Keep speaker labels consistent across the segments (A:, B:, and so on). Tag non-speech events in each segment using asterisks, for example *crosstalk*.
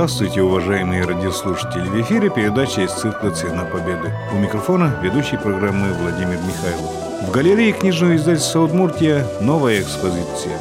A: Здравствуйте, уважаемые радиослушатели! В эфире передача из цикла «Цена Победы». У микрофона ведущий программы Владимир Михайлов. В галерее книжного издательства «Удмуртия» новая экспозиция.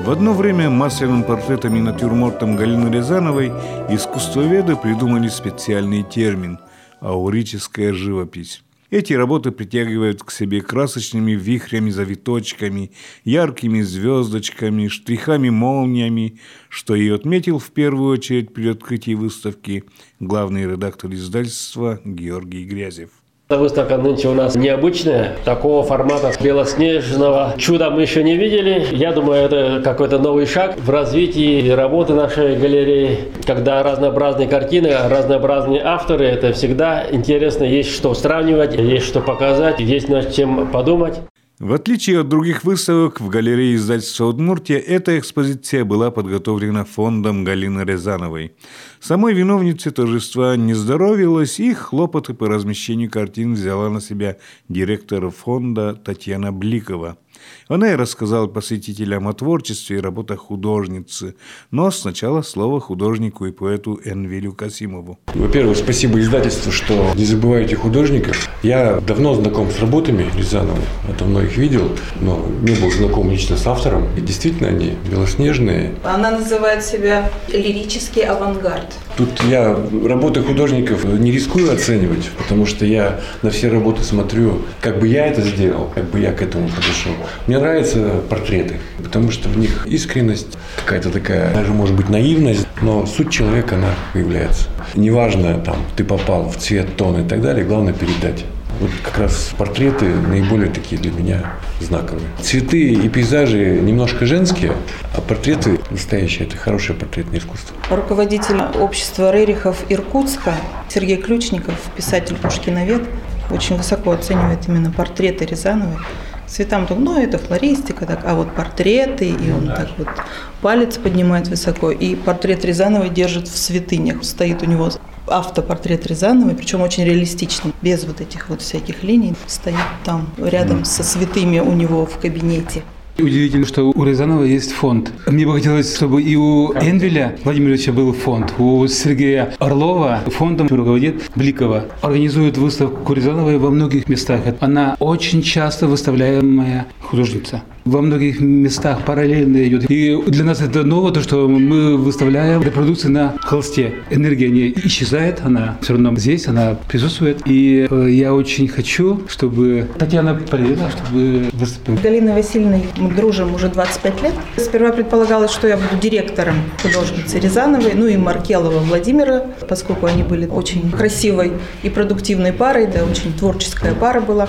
A: В одно время масляным портретом и натюрмортом Галины Рязановой искусствоведы придумали специальный термин – аурическая живопись. Эти работы притягивают к себе красочными вихрями, завиточками, яркими звездочками, штрихами-молниями, что и отметил в первую очередь при открытии выставки главный редактор издательства Георгий Грязев.
B: Эта выставка нынче у нас необычная. Такого формата белоснежного чуда мы еще не видели. Я думаю, это какой-то новый шаг в развитии работы нашей галереи. Когда разнообразные картины, разнообразные авторы, это всегда интересно. Есть что сравнивать, есть что показать, есть над чем подумать.
A: В отличие от других выставок, в галерее издательства «Удмуртия» эта экспозиция была подготовлена фондом Галины Рязановой. Самой виновнице торжества не здоровилась, и хлопоты по размещению картин взяла на себя директор фонда Татьяна Бликова – она и рассказала посетителям о творчестве и работах художницы. Но сначала слово художнику и поэту Энвилю Касимову.
C: Во-первых, спасибо издательству, что не забываете художников. Я давно знаком с работами Рязановой, я давно их видел, но не был знаком лично с автором. И действительно они белоснежные.
D: Она называет себя лирический авангард.
C: Тут я работы художников не рискую оценивать, потому что я на все работы смотрю, как бы я это сделал, как бы я к этому подошел. Мне нравятся портреты, потому что в них искренность, какая-то такая, даже может быть наивность, но суть человека, она появляется. Неважно, там, ты попал в цвет, тон и так далее, главное передать. Вот как раз портреты наиболее такие для меня знаковые. Цветы и пейзажи немножко женские, а портреты настоящие. Это хорошее портретное искусство.
D: Руководитель общества Рерихов Иркутска Сергей Ключников, писатель Пушкиновед, очень высоко оценивает именно портреты Рязановой. Цветам то, ну, это флористика, так, а вот портреты, и он так вот палец поднимает высоко, и портрет Рязановой держит в святынях, стоит у него автопортрет Рязановой, причем очень реалистичный, без вот этих вот всяких линий, стоит там рядом со святыми у него в кабинете.
E: Удивительно, что у Рязанова есть фонд. Мне бы хотелось, чтобы и у Энвеля Владимировича был фонд, у Сергея Орлова фондом руководит Бликова. Организует выставку Рязановой во многих местах. Она очень часто выставляемая художница во многих местах параллельно идет. И для нас это ново, то, что мы выставляем репродукции на холсте. Энергия не исчезает, она все равно здесь, она присутствует. И э, я очень хочу, чтобы Татьяна Полина, чтобы
D: выступила. Галина Васильевна, дружим уже 25 лет. Сперва предполагалось, что я буду директором художницы Рязановой, ну и Маркелова Владимира, поскольку они были очень красивой и продуктивной парой, да, очень творческая пара была.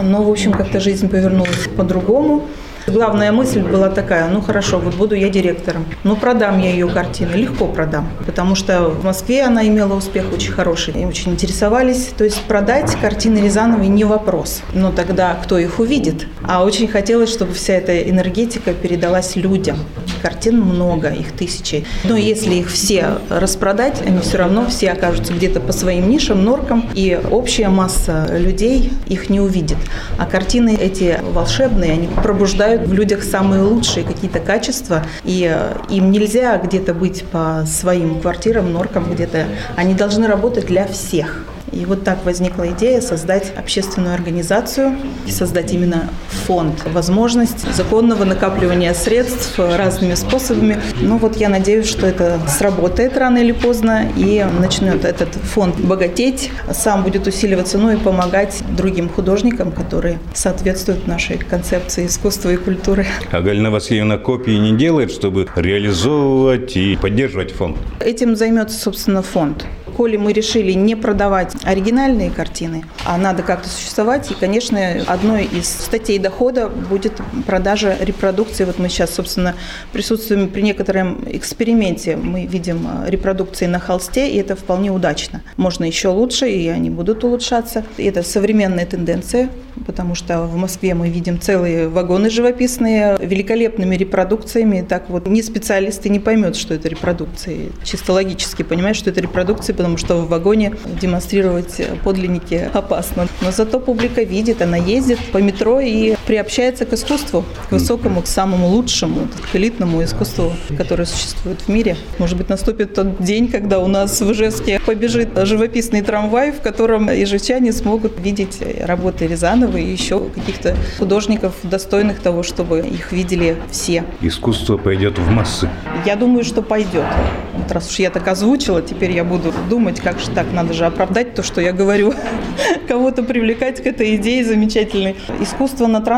D: Но, в общем, как-то жизнь повернулась по-другому. Главная мысль была такая, ну хорошо, вот буду я директором. Ну продам я ее картины, легко продам. Потому что в Москве она имела успех очень хороший. И очень интересовались. То есть продать картины Рязановой не вопрос. Но тогда кто их увидит? А очень хотелось, чтобы вся эта энергетика передалась людям. Картин много, их тысячи. Но если их все распродать, они все равно все окажутся где-то по своим нишам, норкам, и общая масса людей их не увидит. А картины эти волшебные, они пробуждают в людях самые лучшие какие-то качества, и э, им нельзя где-то быть по своим квартирам, норкам где-то. Они должны работать для всех. И вот так возникла идея создать общественную организацию, создать именно фонд, возможность законного накапливания средств разными способами. Ну вот я надеюсь, что это сработает рано или поздно и начнет этот фонд богатеть, сам будет усиливаться, ну и помогать другим художникам, которые соответствуют нашей концепции искусства и культуры.
A: А Галина Васильевна копии не делает, чтобы реализовывать и поддерживать фонд?
D: Этим займется, собственно, фонд коли мы решили не продавать оригинальные картины, а надо как-то существовать, и, конечно, одной из статей дохода будет продажа репродукции. Вот мы сейчас, собственно, присутствуем при некотором эксперименте. Мы видим э, репродукции на холсте, и это вполне удачно. Можно еще лучше, и они будут улучшаться. И это современная тенденция, потому что в Москве мы видим целые вагоны живописные, великолепными репродукциями. Так вот, не специалисты не поймет, что это репродукции. Чисто логически понимают, что это репродукции, потому что в вагоне демонстрировать подлинники опасно. Но зато публика видит, она ездит по метро и приобщается к искусству, к высокому, к самому лучшему, к элитному искусству, которое существует в мире. Может быть, наступит тот день, когда у нас в Ижевске побежит живописный трамвай, в котором ижевчане смогут видеть работы Рязанова и еще каких-то художников, достойных того, чтобы их видели все.
A: Искусство пойдет в массы.
D: Я думаю, что пойдет. Вот раз уж я так озвучила, теперь я буду думать, как же так, надо же оправдать то, что я говорю. *laughs* Кого-то привлекать к этой идее замечательной. Искусство на транспорте –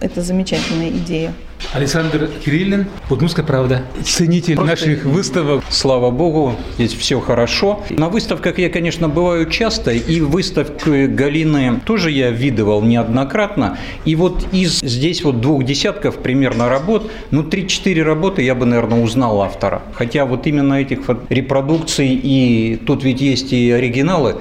D: это замечательная идея.
E: Александр Кириллин, Удмуртская правда. Ценитель наших выставок.
F: Слава богу, здесь все хорошо. На выставках я, конечно, бываю часто, и выставки Галины тоже я видывал неоднократно. И вот из здесь вот двух десятков примерно работ, ну, 3-4 работы я бы, наверное, узнал автора. Хотя вот именно этих вот репродукций, и тут ведь есть и оригиналы,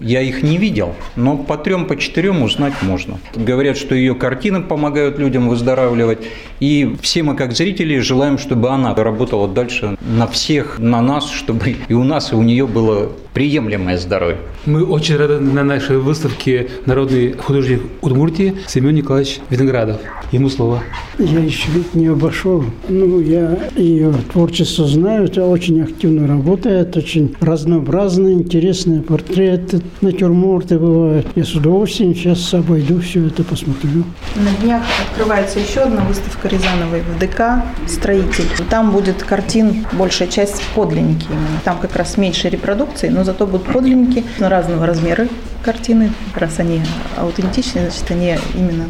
F: я их не видел, но по трем, по четырем узнать можно. Говорят, что ее картины помогают людям выздоравливать. И все мы, как зрители, желаем, чтобы она работала дальше на всех, на нас, чтобы и у нас, и у нее было приемлемое здоровье.
E: Мы очень рады на нашей выставке народный художник Удмуртии Семен Николаевич Виноградов. Ему слово.
G: Я еще ведь не обошел. Ну, я ее творчество знаю, это очень активно работает, очень разнообразные, интересные портреты, натюрморты бывают. Я с удовольствием сейчас обойду все это, посмотрю.
D: На днях открывается еще одна выставка Рязановой в ДК «Строитель». Там будет картин, большая часть подлинники именно. Там как раз меньше репродукций, но зато будут подлинники разного размера картины. Раз они аутентичные, значит, они именно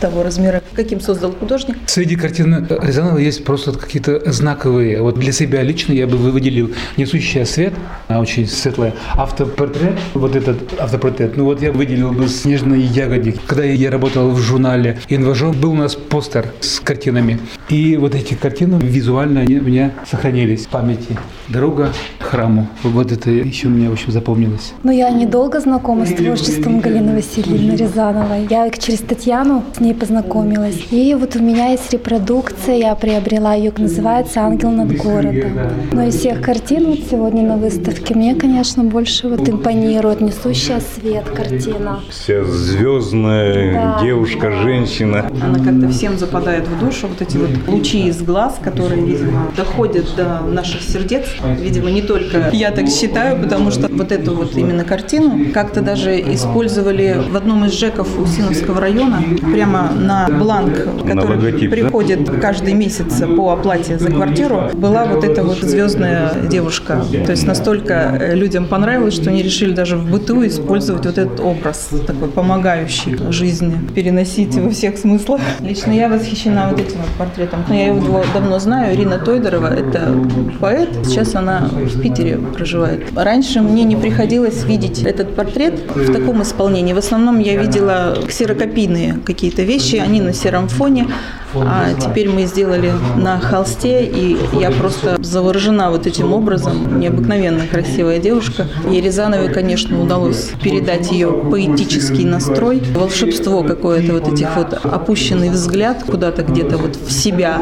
D: того размера, каким создал художник.
E: Среди картин Рязанова есть просто какие-то знаковые. Вот для себя лично я бы выделил «Несущая свет», она очень светлая, автопортрет, вот этот автопортрет. Ну вот я выделил бы «Снежный ягодник». Когда я работал в журнале «Инважом», был у нас постер с картинами. И вот эти картины визуально они у меня сохранились в памяти. «Дорога к храму». Вот это еще у меня, в общем, запомнилось.
H: Но я недолго знакома с творчеством Галины Васильевны Рязановой. Я через Татьяну с ней познакомилась. И вот у меня есть репродукция, я приобрела ее, называется «Ангел над городом». Но из всех картин вот сегодня на выставке мне, конечно, больше вот импонирует «Несущая свет» картина.
A: Вся звездная
H: Да.
A: девушка, женщина.
D: Она как-то всем западает в душу, вот эти вот лучи из глаз, которые, доходят до наших сердец. Видимо, не только я так считаю, потому что вот эту вот именно картину как-то даже использовали в одном из ЖЭКов Усиновского района, прямо на бланк, который
A: логотип, да?
D: приходит каждый месяц по оплате за квартиру, была вот эта вот звездная девушка. То есть настолько э, людям понравилось, что они решили даже в быту использовать вот этот образ, такой помогающий жизни, переносить во всех смыслах. Лично я восхищена вот этим вот портретом. Я его давно знаю, Ирина Тойдорова, это поэт, сейчас она в Питере проживает. Раньше мне не приходилось видеть этот портрет в таком исполнении. В основном я видела ксерокопийные какие-то вещи, они на сером фоне, а теперь мы сделали на холсте, и я просто заворожена вот этим образом. Необыкновенно красивая девушка. И Рязановой, конечно, удалось передать ее поэтический настрой, волшебство какое-то, вот этих вот опущенный взгляд куда-то где-то вот в себя,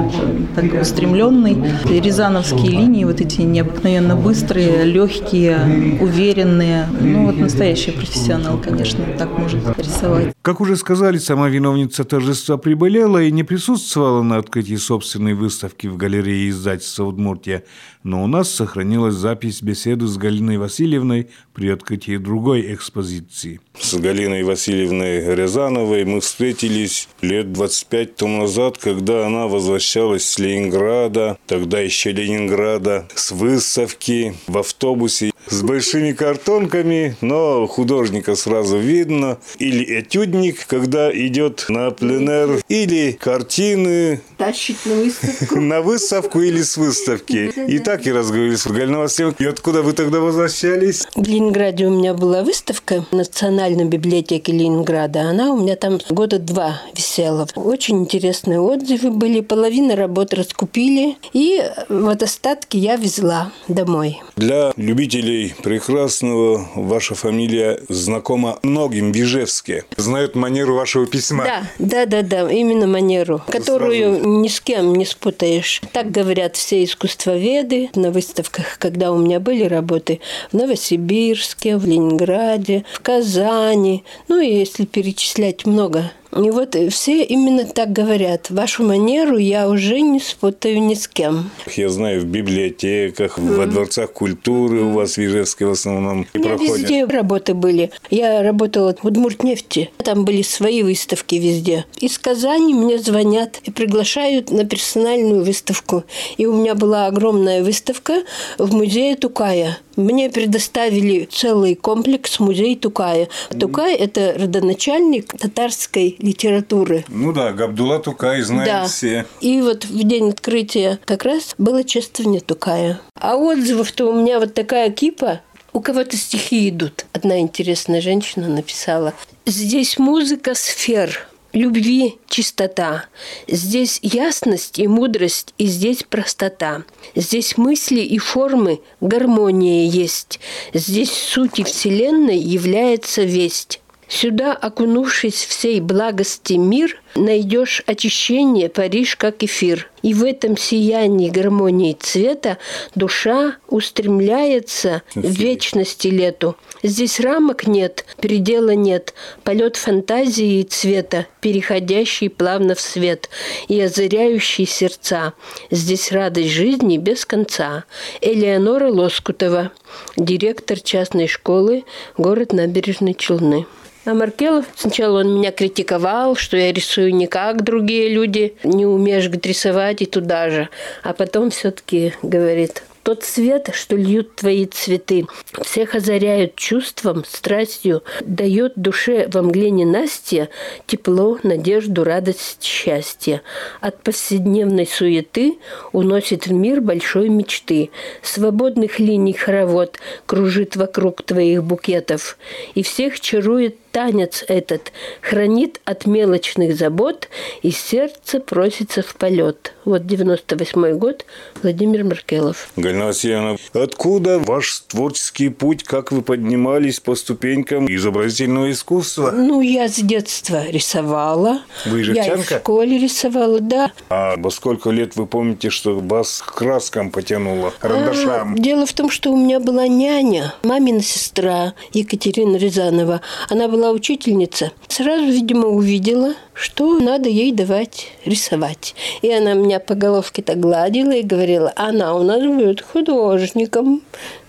D: такой устремленный. И Рязановские линии, вот эти необыкновенно быстрые, легкие, уверенные. Ну вот настоящий профессионал, конечно, так может рисовать.
A: Как уже сказали, сама виновница торжества приболела и не присутствовала на открытии собственной выставки в галерее издательства «Удмуртия», но у нас сохранилась запись беседы с Галиной Васильевной при открытии другой экспозиции. С Галиной Васильевной Рязановой мы встретились лет 25 тому назад, когда она возвращалась с Ленинграда, тогда еще Ленинграда, с выставки в автобусе с большими картонками, но художника сразу видно. Или этюдник, когда идет на пленэр, или картины
I: тащить на выставку. *laughs*
A: на выставку или с выставки. И так и разговаривали с Галиной Васильевной. И откуда вы тогда возвращались?
I: В Ленинграде у меня была выставка в Национальной библиотеке Ленинграда. Она у меня там года два висела. Очень интересные отзывы были. Половина работ раскупили. И вот остатки я везла домой.
A: Для любителей Музей прекрасного. Ваша фамилия знакома многим в Ижевске. Знают манеру вашего письма.
I: Да, да, да, да, именно манеру, которую
A: сразу-
I: ни с кем не спутаешь. Так говорят все искусствоведы на выставках, когда у меня были работы в Новосибирске, в Ленинграде, в Казани, ну и если перечислять много. И вот все именно так говорят. Вашу манеру я уже не спутаю ни с кем.
A: Я знаю, в библиотеках, во дворцах культуры у вас в Ижевске в основном
I: У меня
A: проходят.
I: везде работы были. Я работала в Удмуртнефти. Там были свои выставки везде. Из Казани мне звонят и приглашают на персональную выставку. И у меня была огромная выставка в музее Тукая. Мне предоставили целый комплекс музей Тукая. Тукай – это родоначальник татарской литературы.
A: Ну да, Габдулла Тукай знают
I: Да.
A: все.
I: И вот в день открытия как раз было чествование Тукая. А отзывов-то у меня вот такая кипа. У кого-то стихи идут. Одна интересная женщина написала. Здесь музыка сфер, любви чистота. Здесь ясность и мудрость, и здесь простота. Здесь мысли и формы, гармония есть. Здесь сути Вселенной является весть. Сюда, окунувшись в сей благости мир, найдешь очищение Париж как эфир. И в этом сиянии гармонии цвета душа устремляется в вечности лету. Здесь рамок нет, предела нет, полет фантазии и цвета, переходящий плавно в свет и озаряющий сердца. Здесь радость жизни без конца. Элеонора Лоскутова, директор частной школы, город Набережной Челны. А Маркелов сначала он меня критиковал, что я рисую не как другие люди, не умеешь рисовать и туда же. А потом все-таки говорит, тот свет, что льют твои цветы, всех озаряют чувством, страстью, дает душе во мгле ненастья тепло, надежду, радость, счастье. От повседневной суеты уносит в мир большой мечты. Свободных линий хоровод кружит вокруг твоих букетов. И всех чарует танец этот, хранит от мелочных забот, и сердце просится в полет. Вот 98 год, Владимир Маркелов.
A: Галина Васильевна, откуда ваш творческий путь, как вы поднимались по ступенькам изобразительного искусства?
I: Ну, я с детства рисовала.
A: Вы
I: Я и в школе рисовала, да.
A: А во сколько лет вы помните, что вас краскам потянуло, карандашам?
I: А, Дело в том, что у меня была няня, мамина сестра Екатерина Рязанова. Она была учительница. Сразу, видимо, увидела, что надо ей давать рисовать. И она меня по головке так гладила и говорила, она у нас будет художником.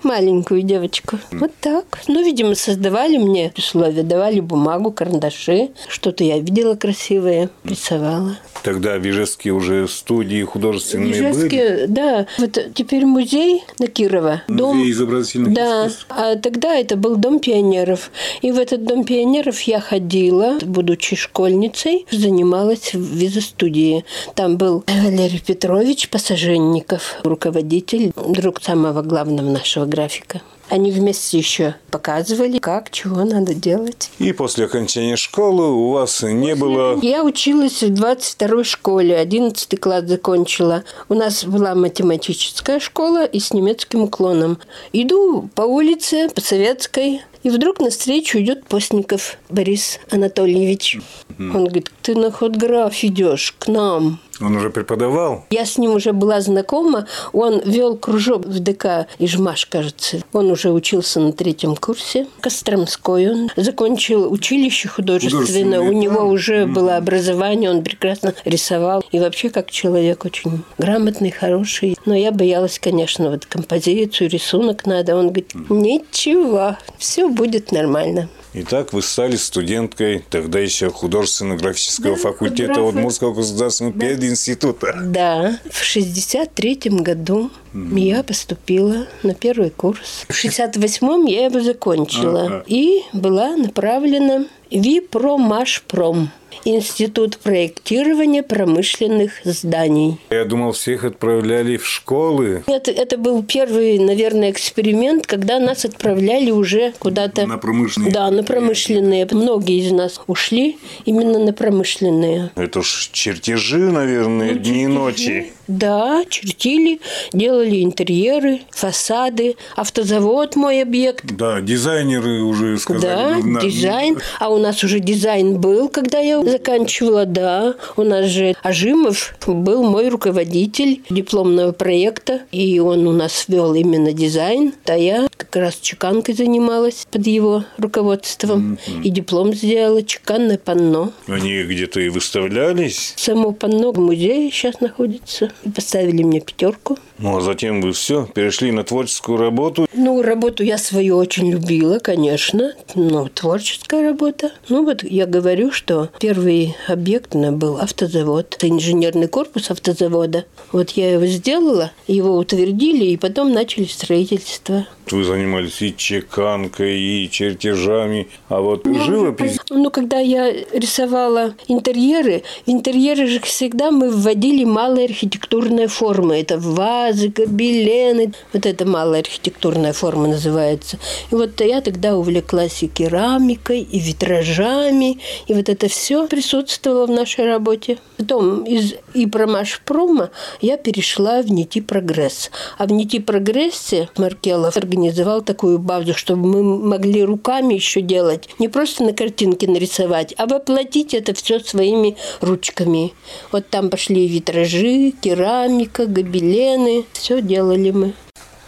I: Маленькую девочку. Вот так. Ну, видимо, создавали мне условия, давали бумагу, карандаши. Что-то я видела красивое, рисовала.
A: Тогда в Ижевске уже студии художественные были?
I: Ижевске, да. Вот теперь музей на Кирова.
A: Музей изобразительных
I: Да.
A: искусств.
I: А тогда это был Дом пионеров. И в этот Дом пионеров я ходила, будучи школьницей, занималась в визостудии. Там был Валерий Петрович Пассаженников, руководитель, друг самого главного нашего графика. Они вместе еще показывали, как, чего надо делать.
A: И после окончания школы у вас не было...
I: Я училась в 22-й школе, 11 класс закончила. У нас была математическая школа и с немецким уклоном. Иду по улице, по советской, и вдруг навстречу идет Постников Борис Анатольевич. Он говорит, ты на худграф идешь к нам.
A: Он уже преподавал?
I: Я с ним уже была знакома. Он вел кружок в ДК Ижмаш, кажется. Он уже учился на третьем курсе. Костромской он. Закончил училище художественное. У него
A: да.
I: уже было образование. Он прекрасно рисовал. И вообще как человек очень грамотный, хороший. Но я боялась, конечно, вот композицию, рисунок надо. Он говорит, ничего, все будет нормально.
A: Итак, вы стали студенткой тогда еще художественно-графического
I: Да,
A: факультета
I: худграфа.
A: Удмуртского государственного пединститута.
I: Да, в 63-м году я поступила на первый курс. В 68-м я его закончила и была направлена Випромашпром. Институт проектирования промышленных зданий.
A: Я думал, всех отправляли в школы.
I: Это, это был первый, наверное, эксперимент, когда нас отправляли уже куда-то...
A: На промышленные?
I: Да, на промышленные. Многие из нас ушли именно на промышленные.
A: Это ж чертежи, наверное,
I: Ну,
A: дни и
I: чертежи.
A: ночи.
I: Да, чертили, делали интерьеры, фасады, автозавод мой объект.
A: Да, дизайнеры уже сказали.
I: Да,
A: ну, на-
I: дизайн. А у нас уже дизайн был, когда я заканчивала, да. У нас же Ажимов был мой руководитель дипломного проекта, и он у нас вел именно дизайн. А я как раз чеканкой занималась под его руководством. И диплом сделала, чеканное панно.
A: Они где-то и выставлялись.
I: Само панно в музее сейчас находится. Поставили мне пятерку.
A: Ну, а затем вы все, перешли на творческую работу.
I: Ну, работу я свою очень любила, конечно. Ну, творческая работа. Ну, вот я говорю, что первый объект у меня был автозавод. Это инженерный корпус автозавода. Вот я его сделала, его утвердили, и потом начали строительство.
A: Вы занимались и чеканкой, и чертежами. А вот живопись...
I: Ну, когда я рисовала интерьеры, в интерьеры же всегда мы вводили малые архитектурные формы. Это вазы, гобелены. Вот это малая архитектурная форма называется. И вот я тогда увлеклась и керамикой, и витражами. И вот это все присутствовало в нашей работе. Потом из Ипромашпрома я перешла в НИТИ Прогресс. А в НИТИ Прогрессе Маркелов организовал такую базу, чтобы мы могли руками еще делать. Не просто на картинке нарисовать, а воплотить это все своими ручками. Вот там пошли витражи, керамика, гобелены. Все делали мы.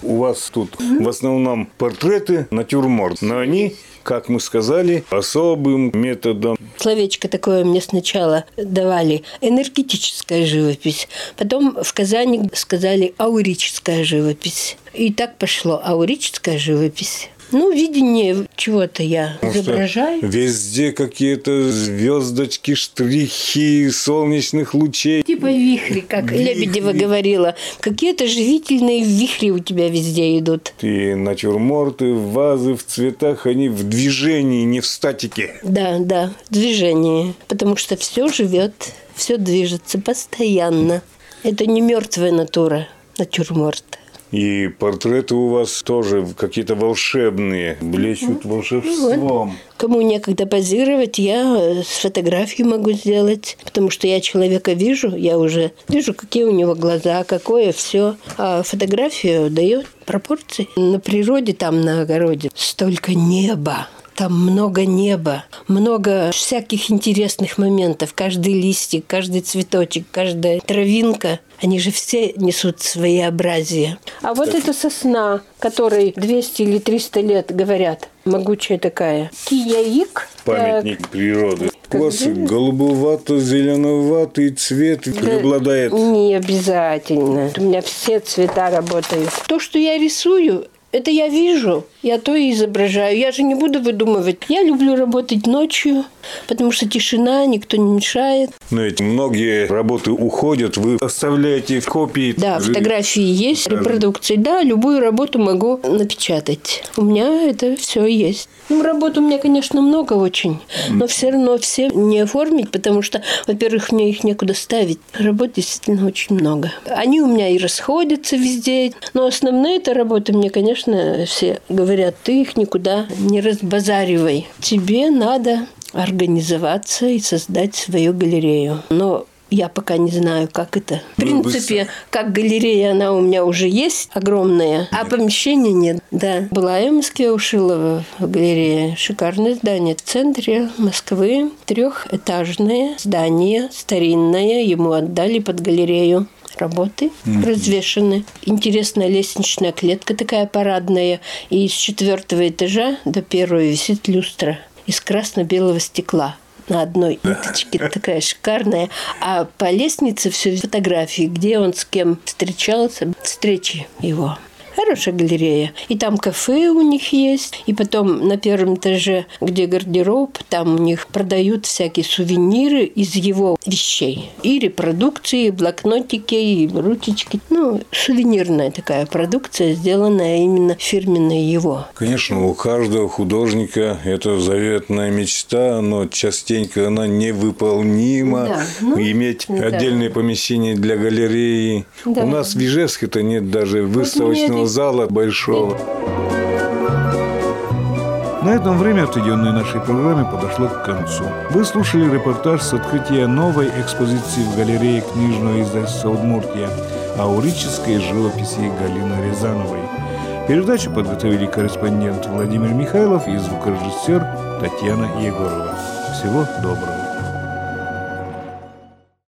A: У вас тут в основном портреты, натюрморт. Но они, как мы сказали, особым методом.
I: Словечко такое мне сначала давали энергетическая живопись, потом в Казани сказали аурическая живопись. И так пошло аурическая живопись. Ну, видение чего-то я
A: Потому
I: изображаю.
A: Везде какие-то звездочки, штрихи солнечных лучей.
I: Типа вихри, как Лебедева говорила. Какие-то живительные вихри у тебя везде идут.
A: И натюрморты, вазы в цветах, они в движении, не в статике.
I: Да, да, движение. Потому что все живет, все движется постоянно. Это не мертвая натура, натюрморт.
A: И портреты у вас тоже какие-то волшебные, блещут волшебством.
I: Кому некогда позировать, я э, с фотографией могу сделать, потому что я человека вижу, я уже вижу, какие у него глаза, какое все. А фотография дает пропорции. На природе, там на огороде, столько неба. Там много неба, много всяких интересных моментов. Каждый листик, каждый цветочек, каждая травинка, они же все несут своеобразие. А вот эта сосна, которой 200 или 300 лет говорят, могучая такая. Кияик.
A: Памятник природы.
I: Как
A: У вас
I: дерево.
A: голубовато-зеленоватый цвет преобладает.
I: Не обязательно. У меня все цвета работают. То, что я рисую, это я вижу, я то и изображаю. Я же не буду выдумывать. Я люблю работать ночью, потому что тишина, никто не мешает.
A: Но ведь многие работы уходят, вы оставляете копии.
I: Да, фотографии есть, репродукции. Да, любую работу могу напечатать. У меня это все есть. Ну, работ у меня, конечно, много очень, но все равно все не оформить, потому что, во-первых, мне их некуда ставить. Работ действительно очень много. Они у меня и расходятся везде, но основные это работы мне, конечно, все говорят, ты их никуда не разбазаривай. Тебе надо организоваться и создать свою галерею. Но я пока не знаю, как это. В
A: Ну,
I: принципе, как галерея она у меня уже есть огромная, а помещения нет. Да, была я в Москве у Шилова галерея. Шикарное здание в центре Москвы. Трехэтажное здание, старинное. Ему отдали под галерею работы развешаны. Интересная лестничная клетка такая парадная. И с четвертого этажа до первого висит люстра из красно-белого стекла на одной ниточке такая шикарная, а по лестнице все фотографии, где он с кем встречался, встречи его. Хорошая галерея. И там кафе у них есть. И потом на первом этаже, где гардероб, там у них продают всякие сувениры из его вещей. И репродукции, и блокнотики, и ручечки. Ну, сувенирная такая продукция, сделанная именно фирменной его.
A: Конечно, у каждого художника это заветная мечта, но частенько она невыполнима.
I: Да, ну,
A: Иметь
I: да.
A: отдельное помещение для галереи.
I: Да.
A: У нас в Ижевске-то нет даже выставочного зала большого. На этом время, отведенное нашей программе, подошло к концу. Вы слушали репортаж с открытия новой экспозиции в галерее книжного издательства «Удмуртия» аурической живописи Галины Рязановой. Передачу подготовили корреспондент Владимир Михайлов и звукорежиссер Татьяна Егорова. Всего доброго.